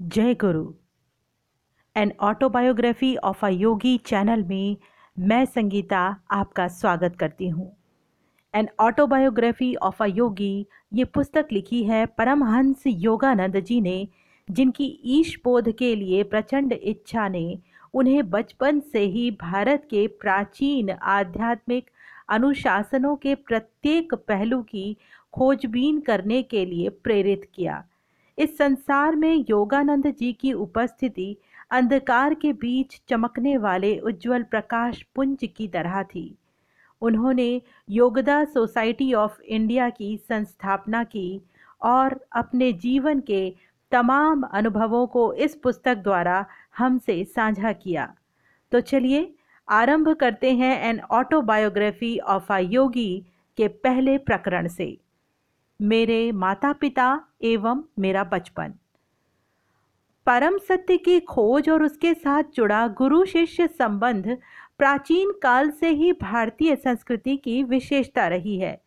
जय गुरु। An autobiography of a yogi channel में मैं संगीता आपका स्वागत करती हूँ। An autobiography of a yogi ये पुस्तक लिखी है परमहंस योगानंद जी ने, जिनकी ईश बोध के लिए प्रचंड इच्छा ने उन्हें बचपन से ही भारत के प्राचीन आध्यात्मिक अनुशासनों के प्रत्येक पहलू की खोजबीन करने के लिए प्रेरित किया। इस संसार में योगानंद जी की उपस्थिति अंधकार के बीच चमकने वाले उज्जवल प्रकाश पुंज की तरह थी। उन्होंने योगदा सोसाइटी ऑफ़ इंडिया की संस्थापना की और अपने जीवन के तमाम अनुभवों को इस पुस्तक द्वारा हमसे साझा किया। तो चलिए, आरंभ करते हैं an autobiography of a yogi के पहले प्रकरण से। मेरे माता पिता एवं मेरा बचपन। परम सत्य की खोज और उसके साथ जुड़ा गुरु शिष्य संबंध प्राचीन काल से ही भारतीय संस्कृति की विशेषता रही है।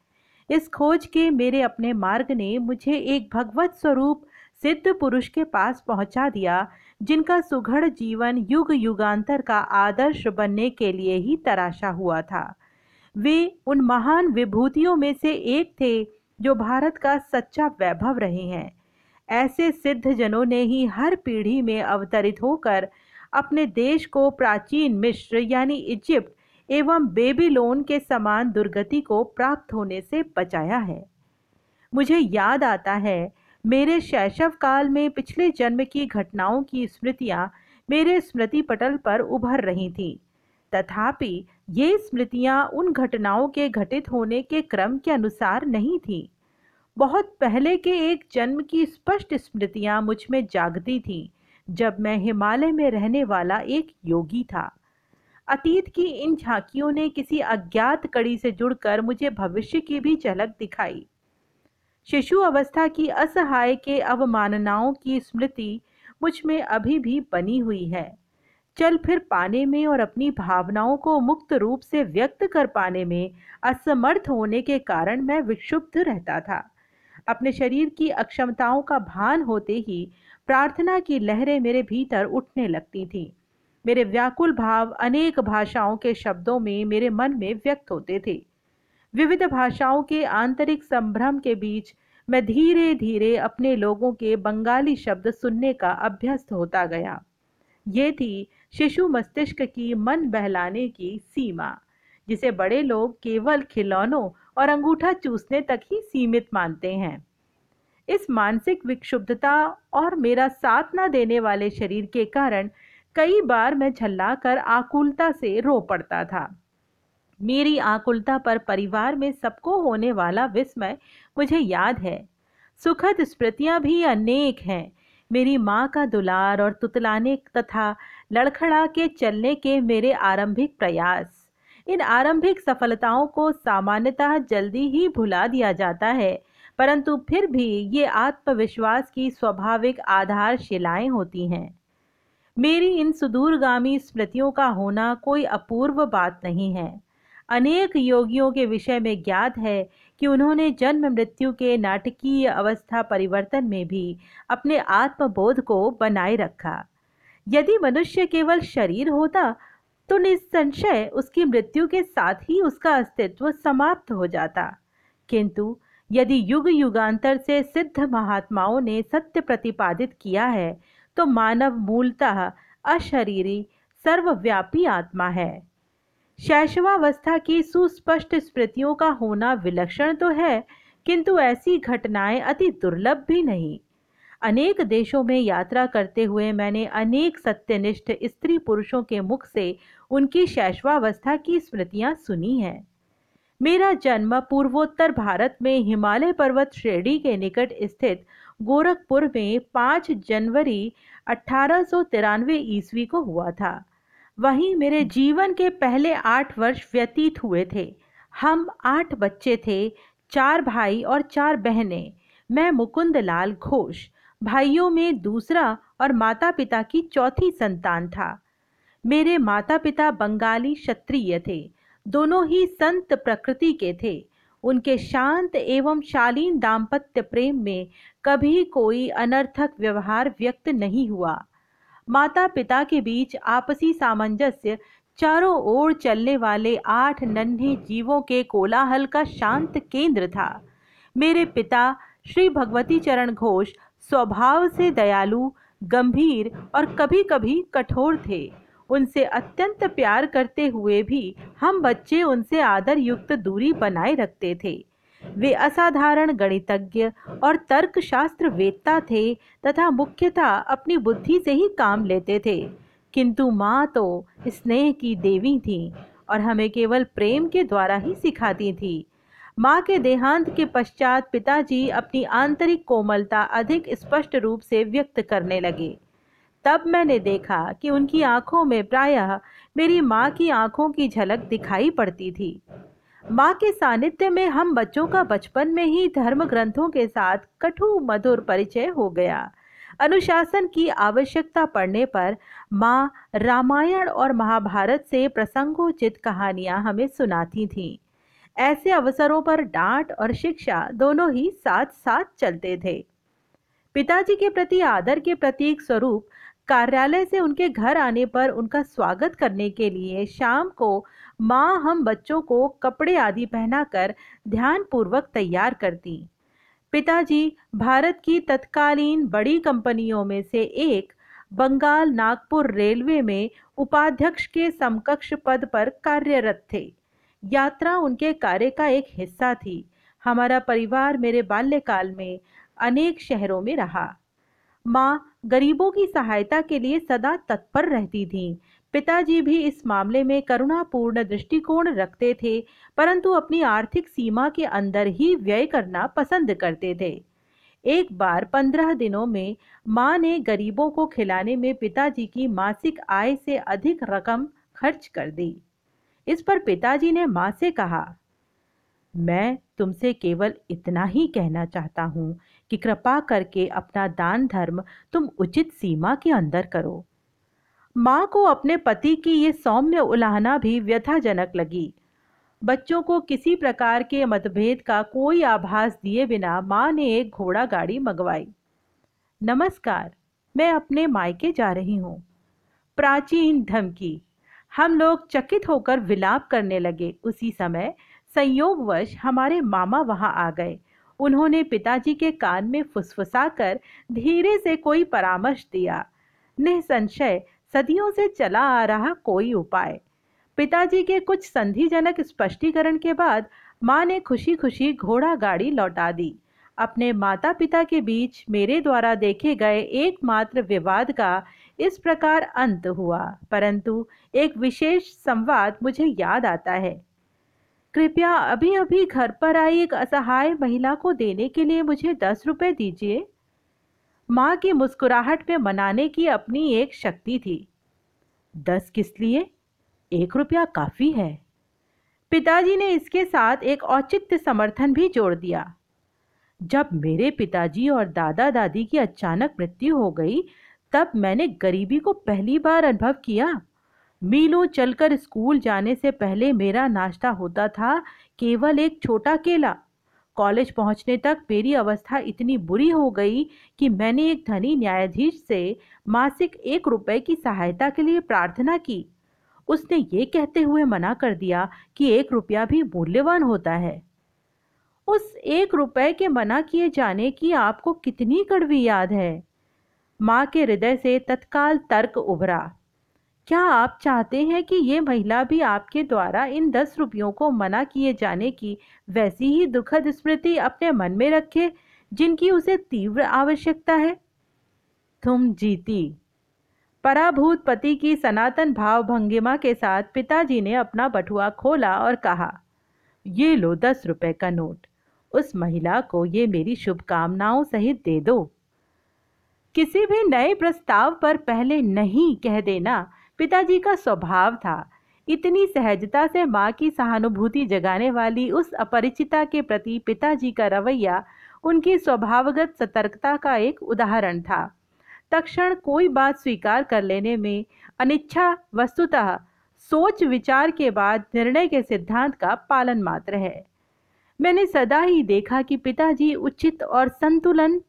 इस खोज के मेरे अपने मार्ग ने मुझे एक भगवत स्वरूप सिद्ध पुरुष के पास पहुँचा दिया, जिनका सुघड़ जीवन युग युगांतर का आदर्श बनने के लिए ही तराशा हुआ था। वे उन महान विभूतियों में से एक थे जो भारत का सच्चा वैभव रहे हैं। ऐसे सिद्ध जनों ने ही हर पीढ़ी में अवतरित होकर अपने देश को प्राचीन मिश्र यानी इजिप्ट एवं बेबीलोन के समान दुर्गति को प्राप्त होने से बचाया है। मुझे याद आता है, मेरे शैशव काल में पिछले जन्म की घटनाओं की स्मृतियाँ मेरे स्मृति पटल पर उभर रही थीं। तथापि, ये स्मृतियाँ उन घटनाओं के घटित होने के क्रम के अनुसार नहीं थीं। बहुत पहले के एक जन्म की स्पष्ट स्मृतियाँ मुझमें जागती थीं, जब मैं हिमालय में रहने वाला एक योगी था। अतीत की इन झांकियों ने किसी अज्ञात कड़ी से जुड़कर मुझे भविष्य की भी झलक दिखाई। शिशु अवस्था की असहाय के अवमाननाओं की स्मृति मुझमें अभी भी बनी हुई है। चल फिर पाने में और अपनी भावनाओं को मुक्त रूप से व्यक्त कर पाने में असमर्थ होने के कारण मैं विक्षुब्ध रहता था। अपने शरीर की अक्षमताओं का भान होते ही प्रार्थना की लहरें मेरे भीतर उठने लगती थीं। मेरे व्याकुल भाव अनेक भाषाओं के शब्दों में मेरे मन में व्यक्त होते थे। विविध भाषाओं के आंतरिक संभ्रम के बीच मैं धीरे धीरे अपने लोगों के बंगाली शब्द सुनने का अभ्यस्त होता गया। ये थी शिशु मस्तिष्क की मन बहलाने की सीमा, जिसे बड़े लोग केवल खिलौनों और अंगूठा चूसने तक ही सीमित मानते हैं। इस मानसिक विक्षुब्धता और मेरा साथ न देने वाले शरीर के कारण कई बार मैं झल्ला कर आकुलता से रो पड़ता था। मेरी आकुलता पर परिवार में सबको होने वाला विस्मय मुझे याद है। सुखद स्मृतियाँ भी अनेक हैं। मेरी माँ का दुलार और तुतलाने तथा लड़खड़ा के चलने के मेरे आरंभिक प्रयास। इन आरंभिक सफलताओं को सामान्यतः जल्दी ही भुला दिया जाता है। परंतु फिर भी ये आत्मविश्वास की स्वाभाविक आधारशिलाएँ होती हैं। मेरी इन सुदूरगामी स्मृतियों का होना कोई अपूर्व बात नहीं है। अनेक योगियों के विषय में ज्ञात है कि उन्होंने जन्म मृत्यु के नाटकीय अवस्था परिवर्तन में भी अपने आत्मबोध को बनाए रखा। यदि मनुष्य केवल शरीर होता तो निसंशय उसकी मृत्यु के साथ ही उसका अस्तित्व समाप्त हो जाता। किंतु यदि युग युगांतर से सिद्ध महात्माओं ने सत्य प्रतिपादित किया है तो मानव मूलतः अशरीरी, सर्वव्यापी आत्मा है। शैशवावस्था की सुस्पष्ट स्मृतियों का होना विलक्षण तो है, किंतु ऐसी घटनाएँ अति दुर्लभ भी नहीं। अनेक देशों में यात्रा करते हुए मैंने अनेक सत्यनिष्ठ स्त्री पुरुषों के मुख से उनकी शैशवावस्था की स्मृतियाँ सुनी हैं। मेरा जन्म पूर्वोत्तर भारत में हिमालय पर्वत श्रेणी के निकट स्थित गोरखपुर में 5 जनवरी अठारह ईस्वी को हुआ था। वहीं मेरे जीवन के पहले आठ वर्ष व्यतीत हुए थे। हम आठ बच्चे थे, चार भाई और चार बहनें। मैं मुकुंद लाल घोष भाइयों में दूसरा और माता पिता की चौथी संतान था। मेरे माता पिता बंगाली क्षत्रिय थे। दोनों ही संत प्रकृति के थे। उनके शांत एवं शालीन दाम्पत्य प्रेम में कभी कोई अनर्थक व्यवहार व्यक्त नहीं हुआ। माता पिता के बीच आपसी सामंजस्य चारों ओर चलने वाले आठ नन्हे जीवों के कोलाहल का शांत केंद्र था। मेरे पिता श्री भगवती चरण घोष स्वभाव से दयालु, गंभीर और कभी कभी कठोर थे। उनसे अत्यंत प्यार करते हुए भी हम बच्चे उनसे आदर युक्त दूरी बनाए रखते थे। वे असाधारण गणितज्ञ और तर्कशास्त्र वेत्ता थे तथा मुख्यतः अपनी बुद्धि से ही काम लेते थे। किंतु माँ तो स्नेह की देवी थी और हमें केवल प्रेम के द्वारा ही सिखाती थी। माँ के देहांत के पश्चात पिताजी अपनी आंतरिक कोमलता अधिक स्पष्ट रूप से व्यक्त करने लगे। तब मैंने देखा कि उनकी आँखों में प्रायः मेरी माँ की आँखों की झलक दिखाई पड़ती थी। माँ के सानिध्य में हम बच्चों का बचपन में ही धर्म ग्रंथों के साथ कठु मधुर परिचय हो गया। अनुशासन की आवश्यकता पड़ने पर माँ रामायण और महाभारत से प्रसंगोचित कहानियाँ हमें सुनाती थीं। ऐसे अवसरों पर डांट और शिक्षा दोनों ही साथ साथ चलते थे। पिताजी के प्रति, आदर के प्रतीक स्वरूप, कार्यालय से उनके घर आने पर उनका स्वागत करने के लिए शाम को माँ हम बच्चों को कपड़े आदि पहनाकर ध्यानपूर्वक तैयार करती। पिताजी भारत की तत्कालीन बड़ी कंपनियों में से एक बंगाल नागपुर रेलवे में उपाध्यक्ष के समकक्ष पद पर कार्यरत थे। यात्रा उनके कार्य का एक हिस्सा थी। हमारा परिवार मेरे बाल्यकाल में अनेक शहरों में रहा। माँ गरीबों की सहायता के लिए सदा तत्पर रहती थीं। पिताजी भी इस मामले में करुणापूर्ण दृष्टिकोण रखते थे, परंतु अपनी आर्थिक सीमा के अंदर ही व्यय करना पसंद करते थे। एक बार पंद्रह दिनों में माँ ने गरीबों को खिलाने में पिताजी की मासिक आय से अधिक रकम खर्च कर दी। इस पर पिताजी ने माँ से कहा, मैं तुमसे केवल इतना ही कहना चाहता हूँ कि कृपा करके अपना दान धर्म तुम उचित सीमा के अंदर करो। माँ को अपने पति की ये सौम्य उलाहना भी व्यथाजनक लगी। बच्चों को किसी प्रकार के मतभेद का कोई आभास दिए बिना माँ ने एक घोड़ा गाड़ी मंगवाई। नमस्कार, मैं अपने मायके जा रही हूँ। प्राचीन धमकी हम लोग चकित होकर विलाप करने लगे। उसी समय संयोगवश हमारे मामा वहाँ आ गए। उन्होंने पिताजी के कान में फुसफुसाकर धीरे से कोई परामर्श दिया। निसंशय सदियों से चला आ रहा कोई उपाय। पिताजी के कुछ संधिजनक स्पष्टीकरण के बाद माँ ने खुशी खुशी घोड़ा गाड़ी लौटा दी। अपने माता पिता के बीच मेरे द्वारा देखे गए एकमात्र विवाद का इस प्रकार अंत हुआ। परंतु एक विशेष संवाद मुझे याद आता है। कृपया अभी अभी घर पर आई एक असहाय महिला को देने के लिए मुझे दस रुपए दीजिए। माँ की मुस्कुराहट में मनाने की अपनी एक शक्ति थी। दस किस लिए? एक रुपया काफ़ी है। पिताजी ने इसके साथ एक औचित्य समर्थन भी जोड़ दिया। जब मेरे पिताजी और दादा दादी की अचानक मृत्यु हो गई तब मैंने गरीबी को पहली बार अनुभव किया। मीलों चलकर स्कूल जाने से पहले मेरा नाश्ता होता था, केवल एक छोटा केला। कॉलेज पहुँचने तक मेरी अवस्था इतनी बुरी हो गई कि मैंने एक धनी न्यायाधीश से मासिक एक रुपए की सहायता के लिए प्रार्थना की। उसने ये कहते हुए मना कर दिया कि एक रुपया भी मूल्यवान होता है। उस एक रुपए के मना किए जाने की आपको कितनी कड़वी याद है? माँ के हृदय से तत्काल तर्क उभरा। क्या आप चाहते हैं कि ये महिला भी आपके द्वारा इन दस रुपयों को मना किए जाने की वैसी ही दुखद स्मृति अपने मन में रखे, जिनकी उसे तीव्र आवश्यकता है? तुम जीती। पराभूत पति की सनातन भाव भंगिमा के साथ पिताजी ने अपना बटुआ खोला और कहा, ये लो दस रुपए का नोट। उस महिला को ये मेरी शुभकामनाओं सहित दे दो। किसी भी नए प्रस्ताव पर पहले नहीं कह देना पिताजी का स्वभाव था। इतनी सहजता से माँ की सहानुभूति जगाने वाली उस अपरिचिता के प्रति पिताजी का रवैया उनकी स्वभावगत सतर्कता का एक उदाहरण था। तक्षण कोई बात स्वीकार कर लेने में अनिच्छा वस्तुतः सोच विचार के बाद निर्णय के सिद्धांत का पालन मात्र है। मैंने सदा ही देखा कि पिताजी उचित और संतुलन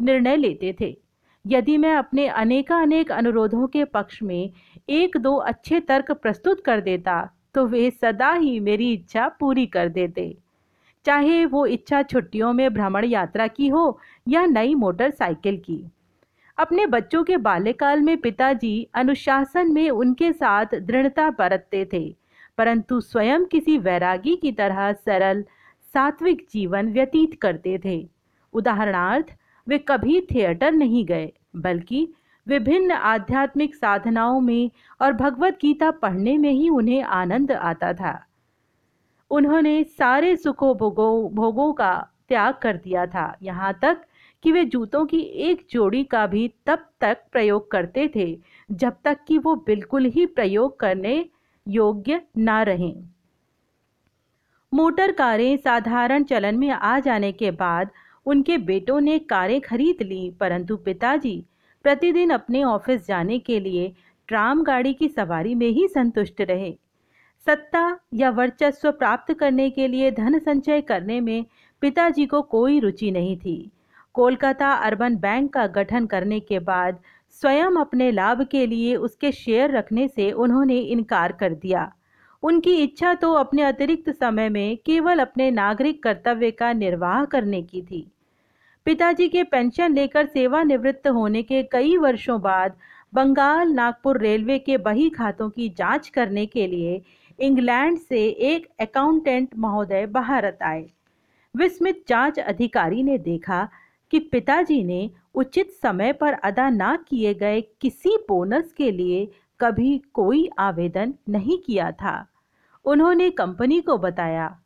निर्णय लेते थे। यदि मैं अपने अनेकानेक अनुरोधों के पक्ष में एक दो अच्छे तर्क प्रस्तुत कर देता तो वे सदा ही मेरी इच्छा पूरी कर देते। चाहे वो इच्छा छुट्टियों में भ्रमण यात्रा की हो या नई मोटरसाइकिल की। अपने बच्चों के बाल्यकाल में पिताजी अनुशासन में उनके साथ दृढ़ता बरतते थे, परंतु स्वयं किसी वैरागी की तरह सरल सात्विक जीवन व्यतीत करते थे। उदाहरणार्थ वे कभी थिएटर नहीं गए, बल्कि विभिन्न आध्यात्मिक साधनाओं में और भगवत गीता पढ़ने में ही उन्हें आनंद आता था। उन्होंने सारे सुखों भोगों भोगों का त्याग कर दिया था। यहाँ तक कि वे जूतों की एक जोड़ी का भी तब तक प्रयोग करते थे, जब तक कि वो बिल्कुल ही प्रयोग करने योग्य ना रहें। मोटर कारें साधारण चलन में आ जाने के बाद उनके बेटों ने कारें खरीद ली, परंतु पिताजी प्रतिदिन अपने ऑफ़िस जाने के लिए ट्राम गाड़ी की सवारी में ही संतुष्ट रहे। सत्ता या वर्चस्व प्राप्त करने के लिए धन संचय करने में पिताजी को कोई रुचि नहीं थी। कोलकाता अर्बन बैंक का गठन करने के बाद स्वयं अपने लाभ के लिए उसके शेयर रखने से उन्होंने इनकार कर दिया। उनकी इच्छा तो अपने अतिरिक्त समय में केवल अपने नागरिक कर्तव्य का निर्वाह करने की थी। पिताजी के पेंशन लेकर सेवानिवृत्त होने के कई वर्षों बाद बंगाल नागपुर रेलवे के बही खातों की जाँच करने के लिए इंग्लैंड से एक अकाउंटेंट महोदय भारत आए। विस्मित जाँच अधिकारी ने देखा कि पिताजी ने उचित समय पर अदा ना किए गए किसी बोनस के लिए कभी कोई आवेदन नहीं किया था। उन्होंने कंपनी को बताया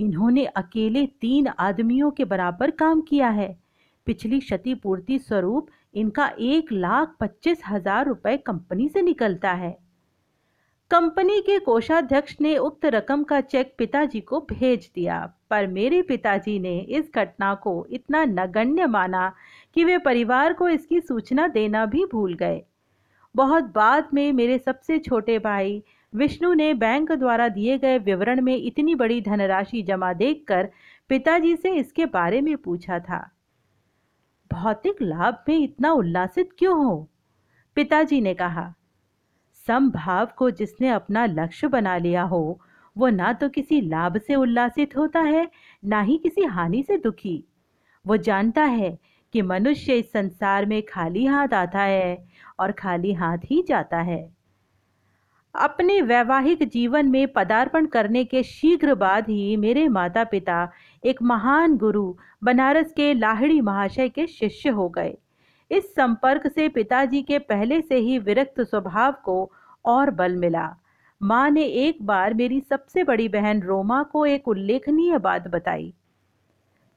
इन्होंने अकेले तीन आदमियों के बराबर काम किया है। पिछली क्षतिपूर्ति स्वरूप इनका एक लाख पच्चीस हज़ार रुपए कंपनी से निकलता है। कंपनी के कोषाध्यक्ष ने उक्त रकम का चेक पिताजी को भेज दिया, पर मेरे पिताजी ने इस घटना को इतना नगण्य माना कि वे परिवार को इसकी सूचना देना भी भूल गए। बहुत बाद में मेरे सबसे छोटे भाई विष्णु ने बैंक द्वारा दिए गए विवरण में इतनी बड़ी धनराशि जमा देखकर पिताजी से इसके बारे में पूछा था, भौतिक लाभ में इतना उल्लासित क्यों हो? पिताजी ने कहा समभाव को जिसने अपना लक्ष्य बना लिया हो, वो ना तो किसी लाभ से उल्लासित होता है, ना ही किसी हानि से दुखी। वो जानता है कि मनुष्य इस संसार में खाली हाथ आता है और खाली हाथ ही जाता है। अपने वैवाहिक जीवन में पदार्पण करने के शीघ्र बाद ही मेरे माता पिता एक महान गुरु, बनारस के लाहड़ी महाशय के शिष्य हो गए। इस संपर्क से पिताजी के पहले से ही विरक्त स्वभाव को और बल मिला। माँ ने एक बार मेरी सबसे बड़ी बहन रोमा को एक उल्लेखनीय बात बताई।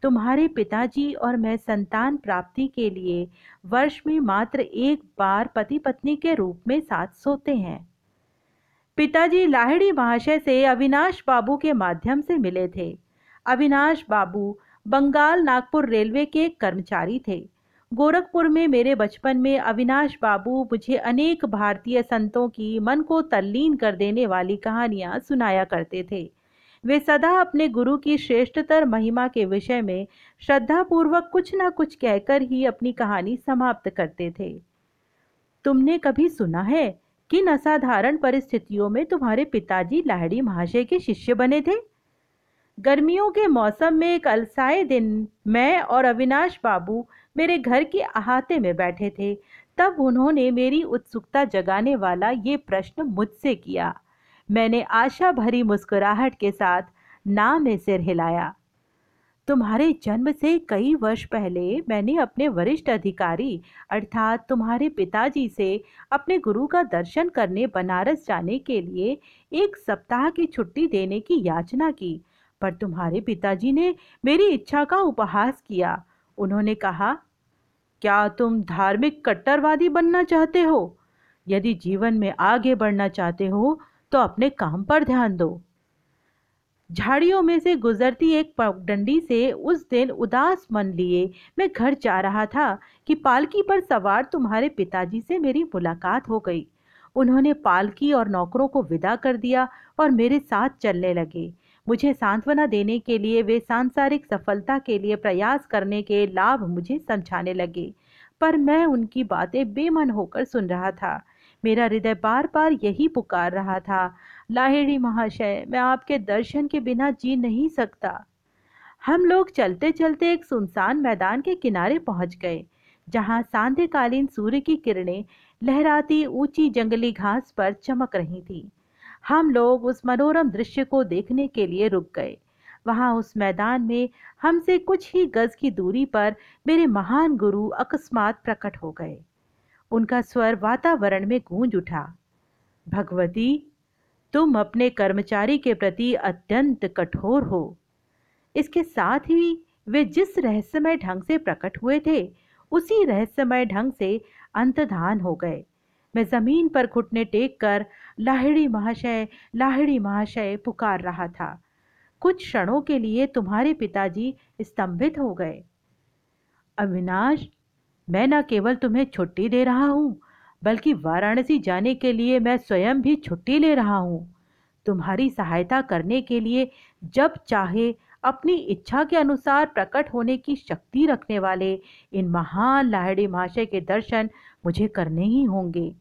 तुम्हारे पिताजी और मैं संतान प्राप्ति के लिए वर्ष में मात्र एक बार पति पत्नी के रूप में साथ सोते हैं। पिताजी लाहिड़ी महाशय से अविनाश बाबू के माध्यम से मिले थे। अविनाश बाबू बंगाल नागपुर रेलवे के कर्मचारी थे। गोरखपुर में मेरे बचपन में अविनाश बाबू मुझे अनेक भारतीय संतों की मन को तल्लीन कर देने वाली कहानियाँ सुनाया करते थे। वे सदा अपने गुरु की श्रेष्ठतर महिमा के विषय में श्रद्धापूर्वक कुछ ना कुछ कहकर ही अपनी कहानी समाप्त करते थे। तुमने कभी सुना है किन असाधारण परिस्थितियों में तुम्हारे पिताजी लाहड़ी महाशय के शिष्य बने थे। गर्मियों के मौसम में एक अलसाए दिन मैं और अविनाश बाबू मेरे घर के अहाते में बैठे थे, तब उन्होंने मेरी उत्सुकता जगाने वाला ये प्रश्न मुझसे किया। मैंने आशा भरी मुस्कुराहट के साथ ना में सिर हिलाया। तुम्हारे जन्म से कई वर्ष पहले मैंने अपने वरिष्ठ अधिकारी, अर्थात तुम्हारे पिताजी से अपने गुरु का दर्शन करने बनारस जाने के लिए एक सप्ताह की छुट्टी देने की याचना की, पर तुम्हारे पिताजी ने मेरी इच्छा का उपहास किया। उन्होंने कहा, क्या तुम धार्मिक कट्टरवादी बनना चाहते हो? यदि जीवन में आगे बढ़ना चाहते हो तो अपने काम पर ध्यान दो। झाड़ियों में से गुजरती एक पगडंडी से उस दिन उदास मन लिए। मैं घर जा रहा था कि पालकी पर सवार तुम्हारे पिताजी से मेरी मुलाकात हो गई। उन्होंने पालकी और नौकरों को विदा कर दिया और मेरे साथ चलने लगे। मुझे सांत्वना देने के लिए, वे सांसारिक सफलता के लिए प्रयास करने के लाभ मुझे समझाने लगे। पर मैं उनकी बातें बेमन होकर सुन रहा था। मेरा हृदय बार बार यही पुकार रहा था। लाहिड़ी महाशय, मैं आपके दर्शन के बिना जी नहीं सकता। हम लोग चलते चलते एक सुनसान मैदान के किनारे पहुँच गए, जहाँ सांध्यकालीन सूर्य की किरणें लहराती ऊँची जंगली घास पर चमक रही थी। हम लोग उस मनोरम दृश्य को देखने के लिए रुक गए। वहाँ उस मैदान में हमसे कुछ ही गज की दूरी पर मेरे महान गुरु अकस्मात प्रकट हो गए। उनका स्वर वातावरण में गूंज उठा। भगवती तुम अपने कर्मचारी के प्रति अत्यंत कठोर हो। इसके साथ ही वे जिस रहस्यमय ढंग से प्रकट हुए थे, उसी रहस्यमय ढंग से अंतधान हो गए। मैं ज़मीन पर घुटने टेक कर लाहिड़ी महाशय लाहिड़ी महाशय पुकार रहा था। कुछ क्षणों के लिए तुम्हारे पिताजी स्तंभित हो गए। अविनाश, मैं न केवल तुम्हें छुट्टी दे रहा हूँ बल्कि वाराणसी जाने के लिए मैं स्वयं भी छुट्टी ले रहा हूँ। तुम्हारी सहायता करने के लिए जब चाहे अपनी इच्छा के अनुसार प्रकट होने की शक्ति रखने वाले इन महान लाहड़ी महाशय के दर्शन मुझे करने ही होंगे।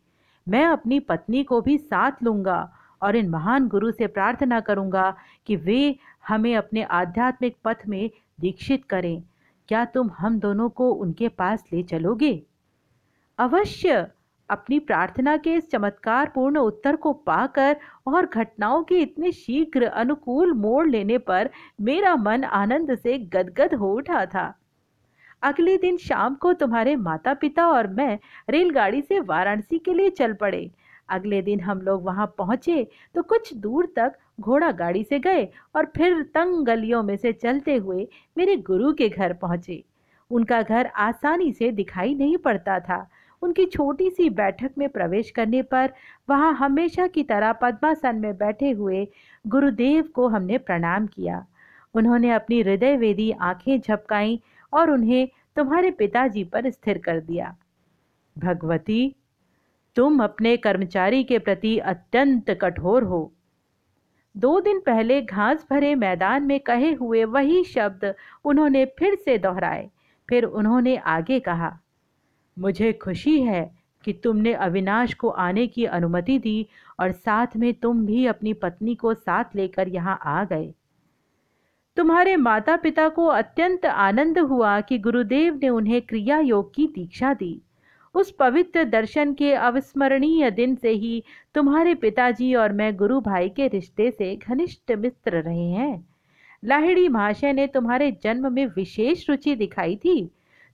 मैं अपनी पत्नी को भी साथ लूँगा और इन महान गुरु से प्रार्थना करूँगा कि वे हमें अपने आध्यात्मिक पथ में दीक्षित करें। क्या तुम हम दोनों को उनके पास ले चलोगे? अवश्य! अपनी प्रार्थना के इस चमत्कार पूर्ण उत्तर को पाकर और घटनाओं के इतने शीघ्र अनुकूल मोड़ लेने पर मेरा मन आनंद से गदगद हो उठा था। अगले दिन शाम को तुम्हारे माता पिता और मैं रेलगाड़ी से वाराणसी के लिए चल पड़े। अगले दिन हम लोग वहाँ पहुँचे तो कुछ दूर तक घोड़ा गाड़ी से गए और फिर तंग गलियों में से चलते हुए मेरे गुरु के घर पहुँचे। उनका घर आसानी से दिखाई नहीं पड़ता था। उनकी छोटी सी बैठक में प्रवेश करने पर वहाँ हमेशा की तरह पद्मासन में बैठे हुए गुरुदेव को हमने प्रणाम किया। उन्होंने अपनी हृदय वेदी आँखें झपकाई और उन्हें तुम्हारे पिताजी पर स्थिर कर दिया। भगवती, तुम अपने कर्मचारी के प्रति अत्यंत कठोर हो। दो दिन पहले घास भरे मैदान में कहे हुए वही शब्द उन्होंने फिर से दोहराए। फिर उन्होंने आगे कहा मुझे खुशी है कि तुमने अविनाश को आने की अनुमति दी और साथ में तुम भी अपनी पत्नी को साथ लेकर यहाँ आ गए। तुम्हारे माता पिता को अत्यंत आनंद हुआ कि गुरुदेव ने उन्हें क्रिया योग की दीक्षा दी। उस पवित्र दर्शन के अविस्मरणीय दिन से ही तुम्हारे पिताजी और मैं गुरु भाई के रिश्ते से घनिष्ठ मित्र रहे हैं। लाहिड़ी महाशय ने तुम्हारे जन्म में विशेष रुचि दिखाई थी।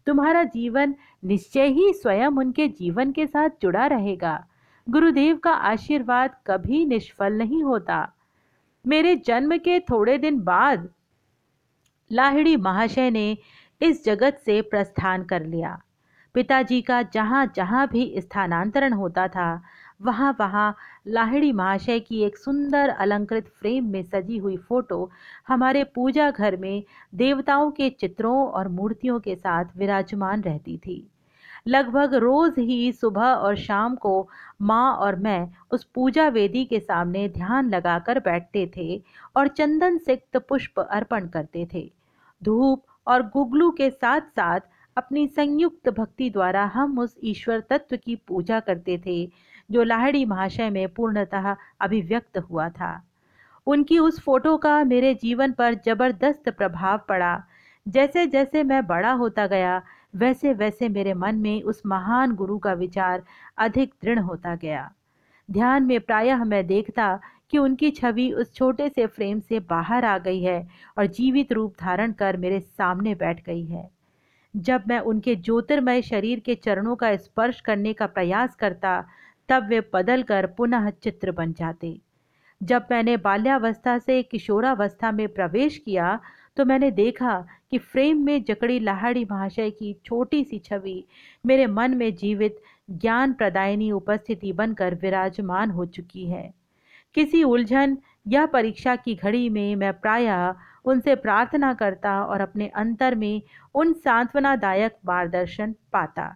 तुम्हारा जीवन निश्चय ही स्वयं उनके जीवन के साथ जुड़ा रहेगा। गुरुदेव का आशीर्वाद कभी निष्फल नहीं होता। मेरे जन्म के थोड़े दिन बाद लाहिड़ी महाशय ने इस जगत से प्रस्थान कर लिया। पिताजी का जहाँ जहाँ भी स्थानांतरण होता था वहाँ वहाँ लाहिड़ी महाशय की एक सुंदर अलंकृत फ्रेम में सजी हुई फ़ोटो हमारे पूजा घर में देवताओं के चित्रों और मूर्तियों के साथ विराजमान रहती थी। लगभग रोज ही सुबह और शाम को माँ और मैं उस पूजा वेदी के सामने ध्यान लगाकर बैठते थे और चंदन सिक्त पुष्प अर्पण करते थे। धूप और गुगलू के साथ साथ अपनी संयुक्त भक्ति द्वारा हम उस ईश्वर तत्व की पूजा करते थे जो लाहड़ी महाशय में पूर्णतः अभिव्यक्त हुआ था। उनकी उस फ़ोटो का मेरे जीवन पर ज़बरदस्त प्रभाव पड़ा। जैसे जैसे मैं बड़ा होता गया वैसे वैसे मेरे मन में उस महान गुरु का विचार अधिक दृढ़ होता गया। ध्यान में प्रायः मैं देखता कि उनकी छवि उस छोटे से फ्रेम से बाहर आ गई है और जीवित रूप धारण कर मेरे सामने बैठ गई है। जब मैं उनके ज्योतिर्मय शरीर के चरणों का स्पर्श करने का प्रयास करता तब वे बदल कर पुनः चित्र बन जाते। जब मैंने बाल्यावस्था से किशोरावस्था में प्रवेश किया तो मैंने देखा कि फ्रेम में जकड़ी लाहड़ी महाशय की छोटी सी छवि मेरे मन में जीवित ज्ञान प्रदायनी उपस्थिति बनकर विराजमान हो चुकी है। किसी उलझन या परीक्षा की घड़ी में मैं प्रायः उनसे प्रार्थना करता और अपने अंतर में उन सांत्वनादायक मार्गदर्शन पाता।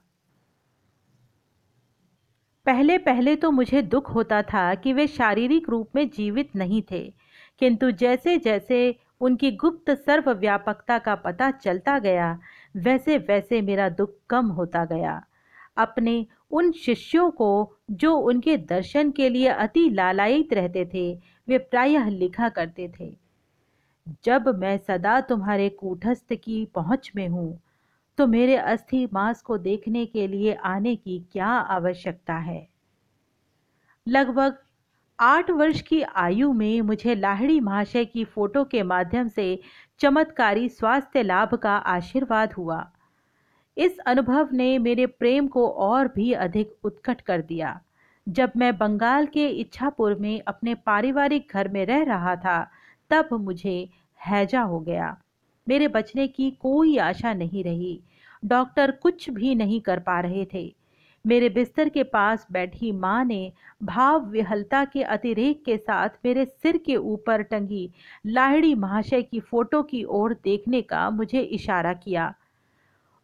पहले पहले तो मुझे दुख होता था कि वे शारीरिक रूप में जीवित नहीं थे। किंतु जैसे जैसे उनकी गुप्त सर्वव्यापकता का पता चलता गया, वैसे वैसे मेरा दुख कम होता गया। अपने उन शिष्यों को जो उनके दर्शन के लिए अति लालायित रहते थे, वे प्रायः लिखा करते थे। जब मैं सदा तुम्हारे कूटस्थ की पहुँच में हूँ तो मेरे अस्थि मांस को देखने के लिए आने की क्या आवश्यकता है? लगभग आठ वर्ष की आयु में मुझे लाहड़ी महाशय की फ़ोटो के माध्यम से चमत्कारी स्वास्थ्य लाभ का आशीर्वाद हुआ। इस अनुभव ने मेरे प्रेम को और भी अधिक उत्कट कर दिया। जब मैं बंगाल के इच्छापुर में अपने पारिवारिक घर में रह रहा था, तब मुझे हैजा हो गया। मेरे बचने की कोई आशा नहीं रही। डॉक्टर कुछ भी नहीं कर पा रहे थे। मेरे बिस्तर के पास बैठी माँ ने भाव विहलता के अतिरेक के साथ मेरे सिर के ऊपर टंगी लाहड़ी महाशय की फ़ोटो की ओर देखने का मुझे इशारा किया।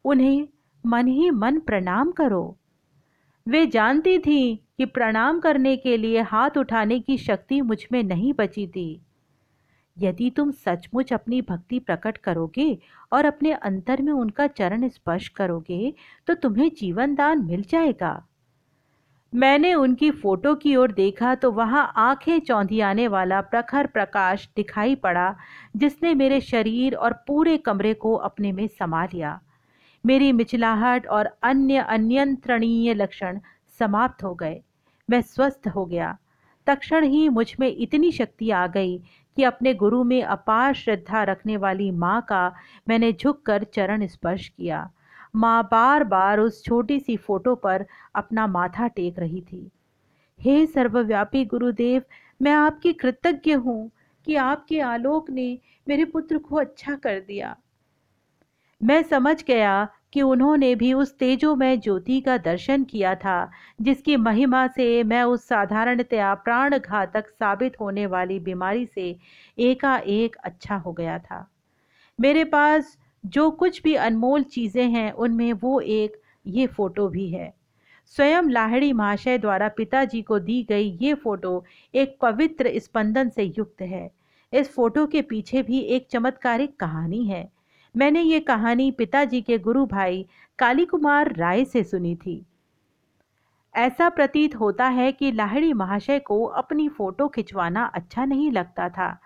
उन्हें मन ही मन प्रणाम करो। वे जानती थी कि प्रणाम करने के लिए हाथ उठाने की शक्ति मुझमें नहीं बची थी। यदि तुम सचमुच अपनी भक्ति प्रकट करोगे और अपने अंतर में उनका चरण स्पर्श करोगे तो तुम्हें जीवन दान मिल जाएगा। मैंने उनकी फ़ोटो की ओर देखा तो वहाँ आँखें चौंधियाने वाला प्रखर प्रकाश दिखाई पड़ा, जिसने मेरे शरीर और पूरे कमरे को अपने में समा लिया। मेरी मिचलाहट और अन्य अन्यंत्रणीय लक्षण समाप्त हो गए। मैं स्वस्थ हो गया। तक्षण ही मुझमें इतनी शक्ति आ गई कि अपने गुरु में अपार श्रद्धा रखने वाली माँ का मैंने झुककर चरण स्पर्श किया। माँ बार बार उस छोटी सी फ़ोटो पर अपना माथा टेक रही थी। हे सर्वव्यापी गुरुदेव, मैं आपकी कृतज्ञ हूँ कि आपके आलोक ने मेरे पुत्र को अच्छा कर दिया। मैं समझ गया कि उन्होंने भी उस तेजोमय ज्योति का दर्शन किया था, जिसकी महिमा से मैं उस साधारणतया प्राण घातक साबित होने वाली बीमारी से एकाएक अच्छा हो गया था। मेरे पास जो कुछ भी अनमोल चीज़ें हैं, उनमें वो एक ये फ़ोटो भी है। स्वयं लाहड़ी महाशय द्वारा पिताजी को दी गई ये फ़ोटो एक पवित्र स्पंदन से युक्त है। इस फ़ोटो के पीछे भी एक चमत्कारिक कहानी है। मैंने ये कहानी पिताजी के गुरु भाई काली कुमार राय से सुनी थी। ऐसा प्रतीत होता है कि लाहड़ी महाशय को अपनी फ़ोटो खिंचवाना अच्छा नहीं लगता था।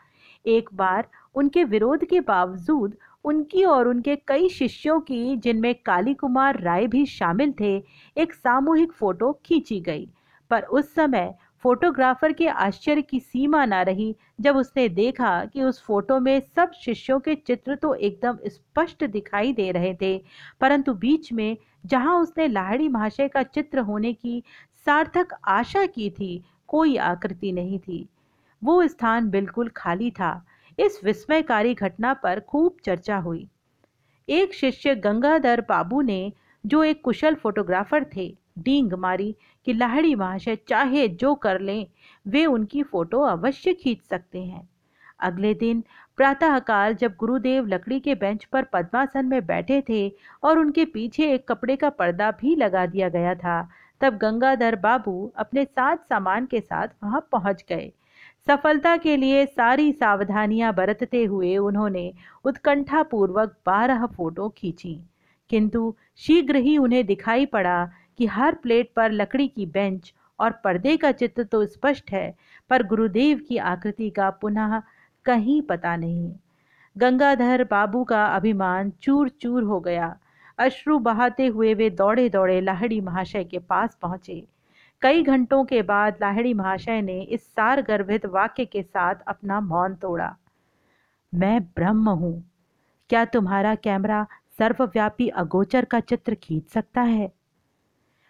एक बार उनके विरोध के बावजूद उनकी और उनके कई शिष्यों की, जिनमें काली कुमार राय भी शामिल थे, एक सामूहिक फ़ोटो खींची गई। पर उस समय फोटोग्राफर के आश्चर्य की सीमा ना रही जब उसने देखा कि उस फ़ोटो में सब शिष्यों के चित्र तो एकदम स्पष्ट दिखाई दे रहे थे, परंतु बीच में जहाँ उसने लाहड़ी महाशय का चित्र होने की सार्थक आशा की थी, कोई आकृति नहीं थी। वो स्थान बिल्कुल खाली था। इस विस्मयकारी घटना पर खूब चर्चा हुई। एक शिष्य गंगाधर बाबू ने, जो एक कुशल फोटोग्राफर थे डींग मारी कि लाहड़ी महाशय चाहे जो कर लें, वे उनकी फ़ोटो अवश्य खींच सकते हैं। अगले दिन प्रातःकाल जब गुरुदेव लकड़ी के बेंच पर पद्मासन में बैठे थे और उनके पीछे एक कपड़े का पर्दा भी लगा दिया गया था, तब गंगाधर बाबू अपने साथ सामान के साथ वहाँ पहुँच गए। सफलता के लिए सारी सावधानियाँ बरतते हुए उन्होंने उत्कंठा पूर्वक बारह फ़ोटो खींची। किंतु शीघ्र ही उन्हें दिखाई पड़ा कि हर प्लेट पर लकड़ी की बेंच और पर्दे का चित्र तो स्पष्ट है, पर गुरुदेव की आकृति का पुनः कहीं पता नहीं। गंगाधर बाबू का अभिमान चूर चूर हो गया। अश्रु बहाते हुए वे दौड़े दौड़े लाहड़ी महाशय के पास पहुँचे। कई घंटों के बाद लाहड़ी महाशय ने इस सार गर्भित वाक्य के साथ अपना मौन तोड़ा। मैं ब्रह्म हूँ। क्या तुम्हारा कैमरा सर्वव्यापी अगोचर का चित्र खींच सकता है?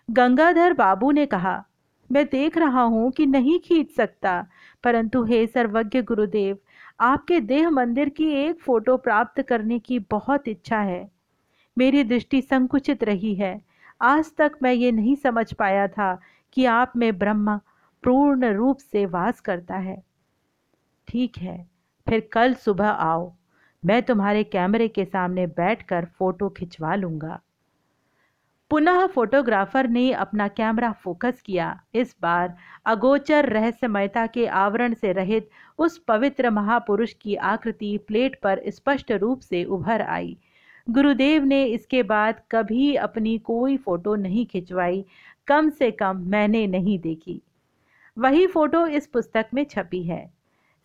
गंगाधर बाबू ने कहा, मैं देख रहा हूँ कि नहीं खींच सकता। परंतु हे सर्वज्ञ गुरुदेव, आपके देह मंदिर की एक फ़ोटो प्राप्त करने की बहुत इच्छा है। मेरी दृष्टि संकुचित रही है। आज तक मैं ये नहीं समझ पाया था कि आप में ब्रह्म पूर्ण रूप से वास करता है। ठीक है, फिर कल सुबह आओ। मैं तुम्हारे कैमरे के सामने बैठकर फ़ोटो खिंचवा लूँगा। पुनः फोटोग्राफर ने अपना कैमरा फोकस किया। इस बार अगोचर रहस्यमयता के आवरण से रहित उस पवित्र महापुरुष की आकृति प्लेट पर स्पष्ट रूप से उभर आई। गुरुदेव ने इसके बाद कभी अपनी कोई फ़ोटो नहीं खिंचवाई। कम से कम मैंने नहीं देखी। वही फ़ोटो इस पुस्तक में छपी है।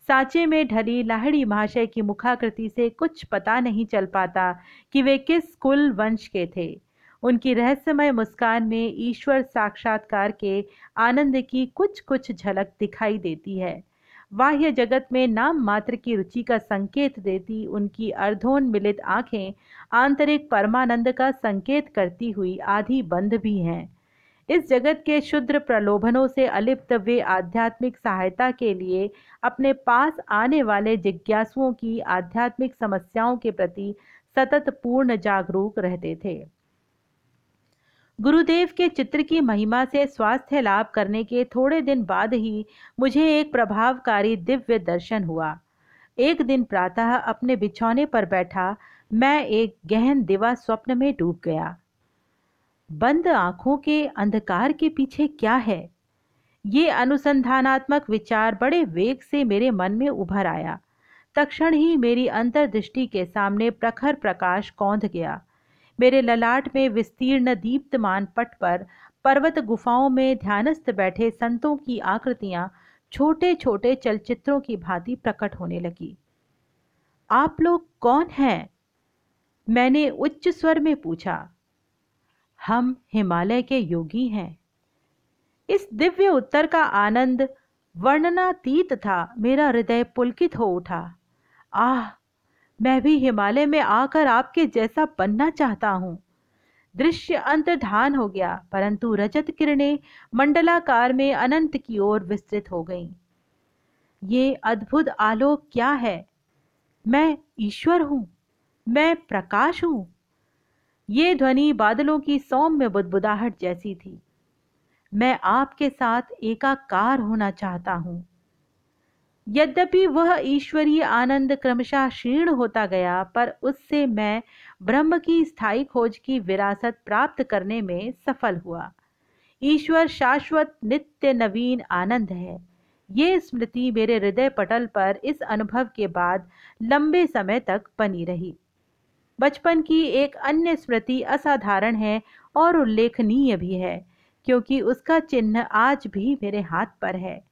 सांचे में ढली लाहड़ी महाशय की मुखाकृति से कुछ पता नहीं चल पाता कि वे किस कुल वंश के थे। उनकी रहस्यमय मुस्कान में ईश्वर साक्षात्कार के आनंद की कुछ कुछ झलक दिखाई देती है। बाह्य जगत में नाम मात्र की रुचि का संकेत देती उनकी अर्धोन्मिलित आँखें आंतरिक परमानंद का संकेत करती हुई आधी बंद भी हैं। इस जगत के शुद्र प्रलोभनों से अलिप्त वे आध्यात्मिक सहायता के लिए अपने पास आने वाले जिज्ञासुओं की आध्यात्मिक समस्याओं के प्रति सतत पूर्ण जागरूक रहते थे। गुरुदेव के चित्र की महिमा से स्वास्थ्य लाभ करने के थोड़े दिन बाद ही मुझे एक प्रभावकारी दिव्य दर्शन हुआ। एक दिन प्रातः अपने बिछौने पर बैठा, मैं एक गहन दिवा स्वप्न में डूब गया। बंद आँखों के अंधकार के पीछे क्या है? ये अनुसंधानात्मक विचार बड़े वेग से मेरे मन में उभर आया। तक्षण ही मेरी अंतर्दृष्टि के सामने प्रखर प्रकाश कौंध गया। मेरे ललाट में विस्तीर्ण दीप्तमान पट पर पर्वत गुफाओं में ध्यानस्थ बैठे संतों की आकृतियाँ छोटे छोटे चलचित्रों की भांति प्रकट होने लगी। आप लोग कौन हैं? मैंने उच्च स्वर में पूछा। हम हिमालय के योगी हैं। इस दिव्य उत्तर का आनंद वर्णनातीत था, मेरा हृदय पुलकित हो उठा। आह मैं भी हिमालय में आकर आपके जैसा बनना चाहता हूँ। दृश्य अंतर्धान हो गया, परंतु रजत किरणें मंडलाकार में अनंत की ओर विस्तृत हो गईं। ये अद्भुत आलोक क्या है? मैं ईश्वर हूँ, मैं प्रकाश हूँ। ये ध्वनि बादलों की सौम्य बुदबुदाहट जैसी थी। मैं आपके साथ एकाकार होना चाहता हूँ। यद्यपि वह ईश्वरीय आनंद क्रमशः क्षीण होता गया, पर उससे मैं ब्रह्म की स्थायी खोज की विरासत प्राप्त करने में सफल हुआ। ईश्वर शाश्वत, नित्य, नवीन आनंद है। ये स्मृति मेरे हृदय पटल पर इस अनुभव के बाद लंबे समय तक बनी रही। बचपन की एक अन्य स्मृति असाधारण है और उल्लेखनीय भी है, क्योंकि उसका चिन्ह आज भी मेरे हाथ पर है।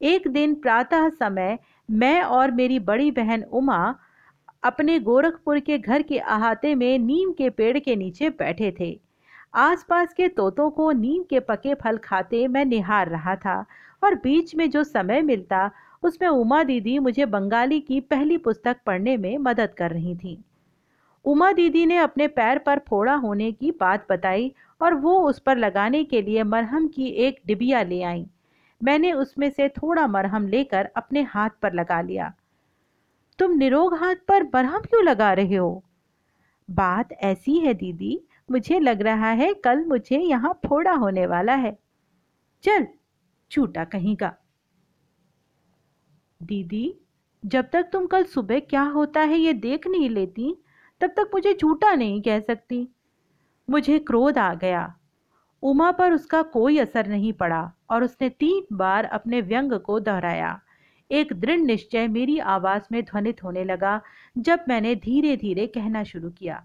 एक दिन प्रातः समय मैं और मेरी बड़ी बहन उमा अपने गोरखपुर के घर के अहाते में नीम के पेड़ के नीचे बैठे थे। आसपास के तोतों को नीम के पके फल खाते मैं निहार रहा था और बीच में जो समय मिलता, उसमें उमा दीदी मुझे बंगाली की पहली पुस्तक पढ़ने में मदद कर रही थी। उमा दीदी ने अपने पैर पर फोड़ा होने की बात बताई और वो उस पर लगाने के लिए मरहम की एक डिबिया ले आई। मैंने उसमें से थोड़ा मरहम लेकर अपने हाथ पर लगा लिया। तुम निरोग हाथ पर मरहम क्यों लगा रहे हो? बात ऐसी है, दीदी। मुझे लग रहा है कल मुझे यहाँ फोड़ा होने वाला है। चल, छूटा कहीं का। दीदी, जब तक तुम कल सुबह क्या होता है ये देख नहीं लेती, तब तक मुझे झूठा नहीं कह सकती। मुझे क्रोध आ गया। उमा पर उसका कोई असर नहीं पड़ा और उसने तीन बार अपने व्यंग को दोहराया। एक दृढ़ निश्चय मेरी आवाज़ में ध्वनित होने लगा जब मैंने धीरे धीरे कहना शुरू किया।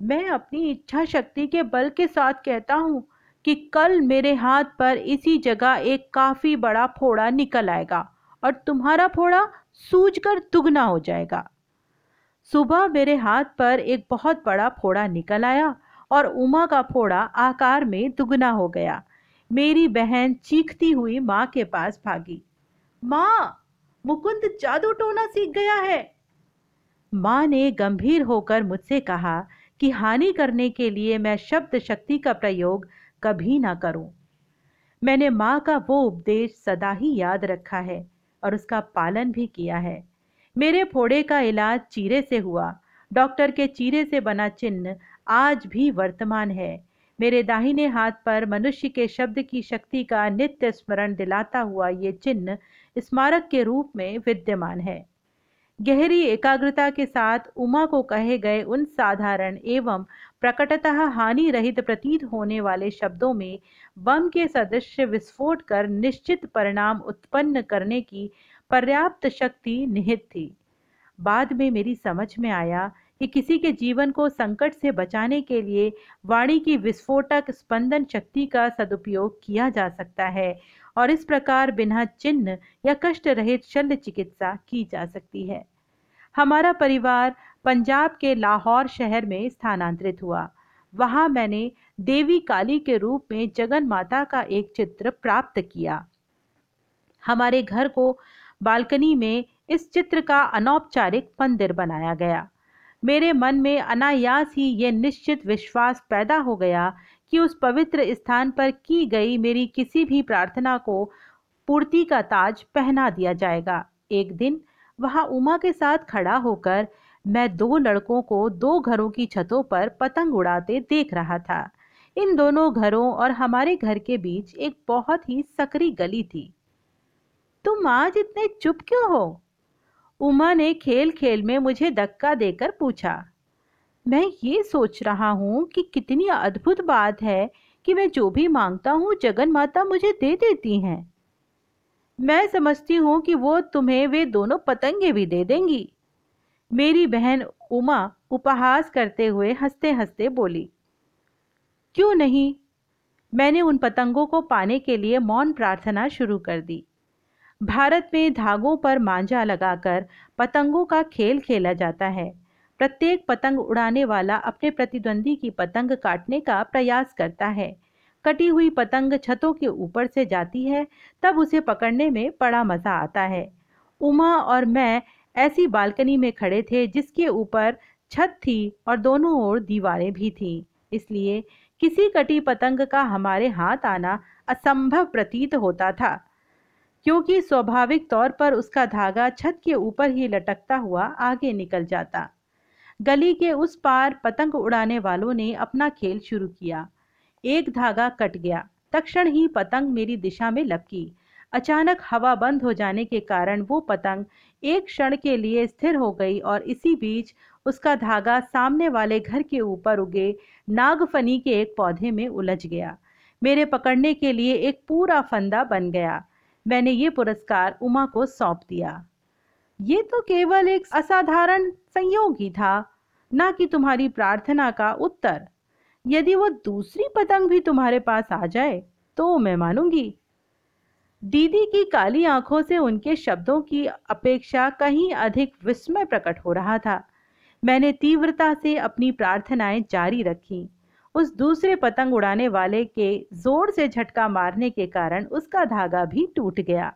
मैं अपनी इच्छा शक्ति के बल के साथ कहता हूँ कि कल मेरे हाथ पर इसी जगह एक काफ़ी बड़ा फोड़ा निकल आएगा और तुम्हारा फोड़ा सूज कर दुगना हो जाएगा। सुबह मेरे हाथ पर एक बहुत बड़ा फोड़ा निकल आया और उमा का फोड़ा आकार में दुगना हो गया। मेरी बहन चीखती हुई माँ के पास भागी। माँ, मुकुंद जादू टोना सीख गया है। माँ ने गंभीर होकर मुझसे कहा कि हानि करने के लिए मैं शब्द शक्ति का प्रयोग कभी ना करूँ। मैंने माँ का वो उपदेश सदा ही याद रखा है और उसका पालन भी किया है। मेरे फोड़े का इलाज चीरे से हुआ। डॉक्टर के चीरे से बना चिन्ह आज भी वर्तमान है। मेरे दाहिने हाथ पर मनुष्य के शब्द की शक्ति का नित्य स्मरण दिलाता हुआ ये चिन्ह स्मारक के रूप में विद्यमान है। गहरी एकाग्रता के साथ उमा को कहे गए उन साधारण एवं प्रकटतः हानि रहित प्रतीत होने वाले शब्दों में बम के सदृश विस्फोट कर निश्चित परिणाम उत्पन्न करने की पर्याप्त शक्ति निहित थी। बाद में मेरी समझ में आया कि किसी के जीवन को संकट से बचाने के लिए वाणी की विस्फोटक स्पंदन शक्ति का सदुपयोग किया जा सकता है और इस प्रकार बिना चिन्ह या कष्ट रहित शल्य चिकित्सा की जा सकती है। हमारा परिवार पंजाब के लाहौर शहर में स्थानांतरित हुआ। वहाँ मैंने देवी काली के रूप में जगन माता का एक चित्र प्राप्त किया। हमारे घर को बालकनी में इस चित्र का अनौपचारिक मंदिर बनाया गया। मेरे मन में अनायास ही ये निश्चित विश्वास पैदा हो गया कि उस पवित्र स्थान पर की गई मेरी किसी भी प्रार्थना को पूर्ति का ताज पहना दिया जाएगा। एक दिन वहाँ उमा के साथ खड़ा होकर मैं दो लड़कों को दो घरों की छतों पर पतंग उड़ाते देख रहा था। इन दोनों घरों और हमारे घर के बीच एक बहुत ही सकरी गली थी। तुम आज इतने चुप क्यों हो? उमा ने खेल खेल में मुझे धक्का देकर पूछा, मैं ये सोच रहा हूँ कि कितनी अद्भुत बात है कि मैं जो भी माँगता हूँ जगन माता मुझे दे देती हैं। मैं समझती हूँ कि वो तुम्हें वे दोनों पतंगे भी दे देंगी। मेरी बहन उमा उपहास करते हुए हँसते हँसते बोली, क्यों नहीं? मैंने उन पतंगों को पाने के लिए मौन प्रार्थना शुरू कर दी। भारत में धागों पर मांझा लगाकर पतंगों का खेल खेला जाता है। प्रत्येक पतंग उड़ाने वाला अपने प्रतिद्वंदी की पतंग काटने का प्रयास करता है। कटी हुई पतंग छतों के ऊपर से जाती है, तब उसे पकड़ने में बड़ा मज़ा आता है। उमा और मैं ऐसी बालकनी में खड़े थे जिसके ऊपर छत थी और दोनों ओर दीवारें भी थीं। इसलिए किसी कटी पतंग का हमारे हाथ आना असंभव प्रतीत होता था। क्योंकि स्वाभाविक तौर पर उसका धागा छत के ऊपर ही लटकता हुआ आगे निकल जाता। गली के उस पार पतंग उड़ाने वालों ने अपना खेल शुरू किया। एक धागा कट गया। तक्षण ही पतंग मेरी दिशा में लपकी। अचानक हवा बंद हो जाने के कारण वो पतंग एक क्षण के लिए स्थिर हो गई और इसी बीच उसका धागा सामने वाले घर के ऊपर उगे नागफनी के एक पौधे में उलझ गया। मेरे पकड़ने के लिए एक पूरा फंदा बन गया। मैंने ये पुरस्कार उमा को सौंप दिया। ये तो केवल एक असाधारण संयोग ही था, ना कि तुम्हारी प्रार्थना का उत्तर। यदि वो दूसरी पतंग भी तुम्हारे पास आ जाए तो मैं मानूँगी। दीदी की काली आँखों से उनके शब्दों की अपेक्षा कहीं अधिक विस्मय प्रकट हो रहा था। मैंने तीव्रता से अपनी प्रार्थनाएँ जारी रखी। उस दूसरे पतंग उड़ाने वाले के ज़ोर से झटका मारने के कारण उसका धागा भी टूट गया।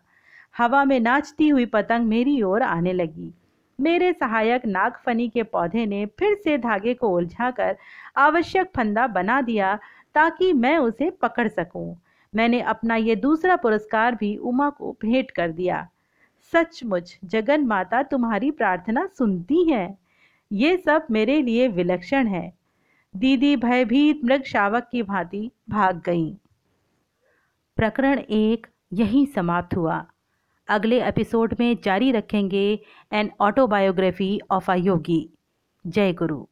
हवा में नाचती हुई पतंग मेरी ओर आने लगी। मेरे सहायक नागफनी के पौधे ने फिर से धागे को उलझाकर आवश्यक फंदा बना दिया ताकि मैं उसे पकड़ सकूँ। मैंने अपना ये दूसरा पुरस्कार भी उमा को भेंट कर दिया। सचमुच, जगन माता तुम्हारी प्रार्थना सुनती है। ये सब मेरे लिए विलक्षण है। दीदी भयभीत मृग शावक की भांति भाग गई। प्रकरण एक यहीं समाप्त हुआ। अगले एपिसोड में जारी रखेंगे an autobiography of a yogi जय गुरु।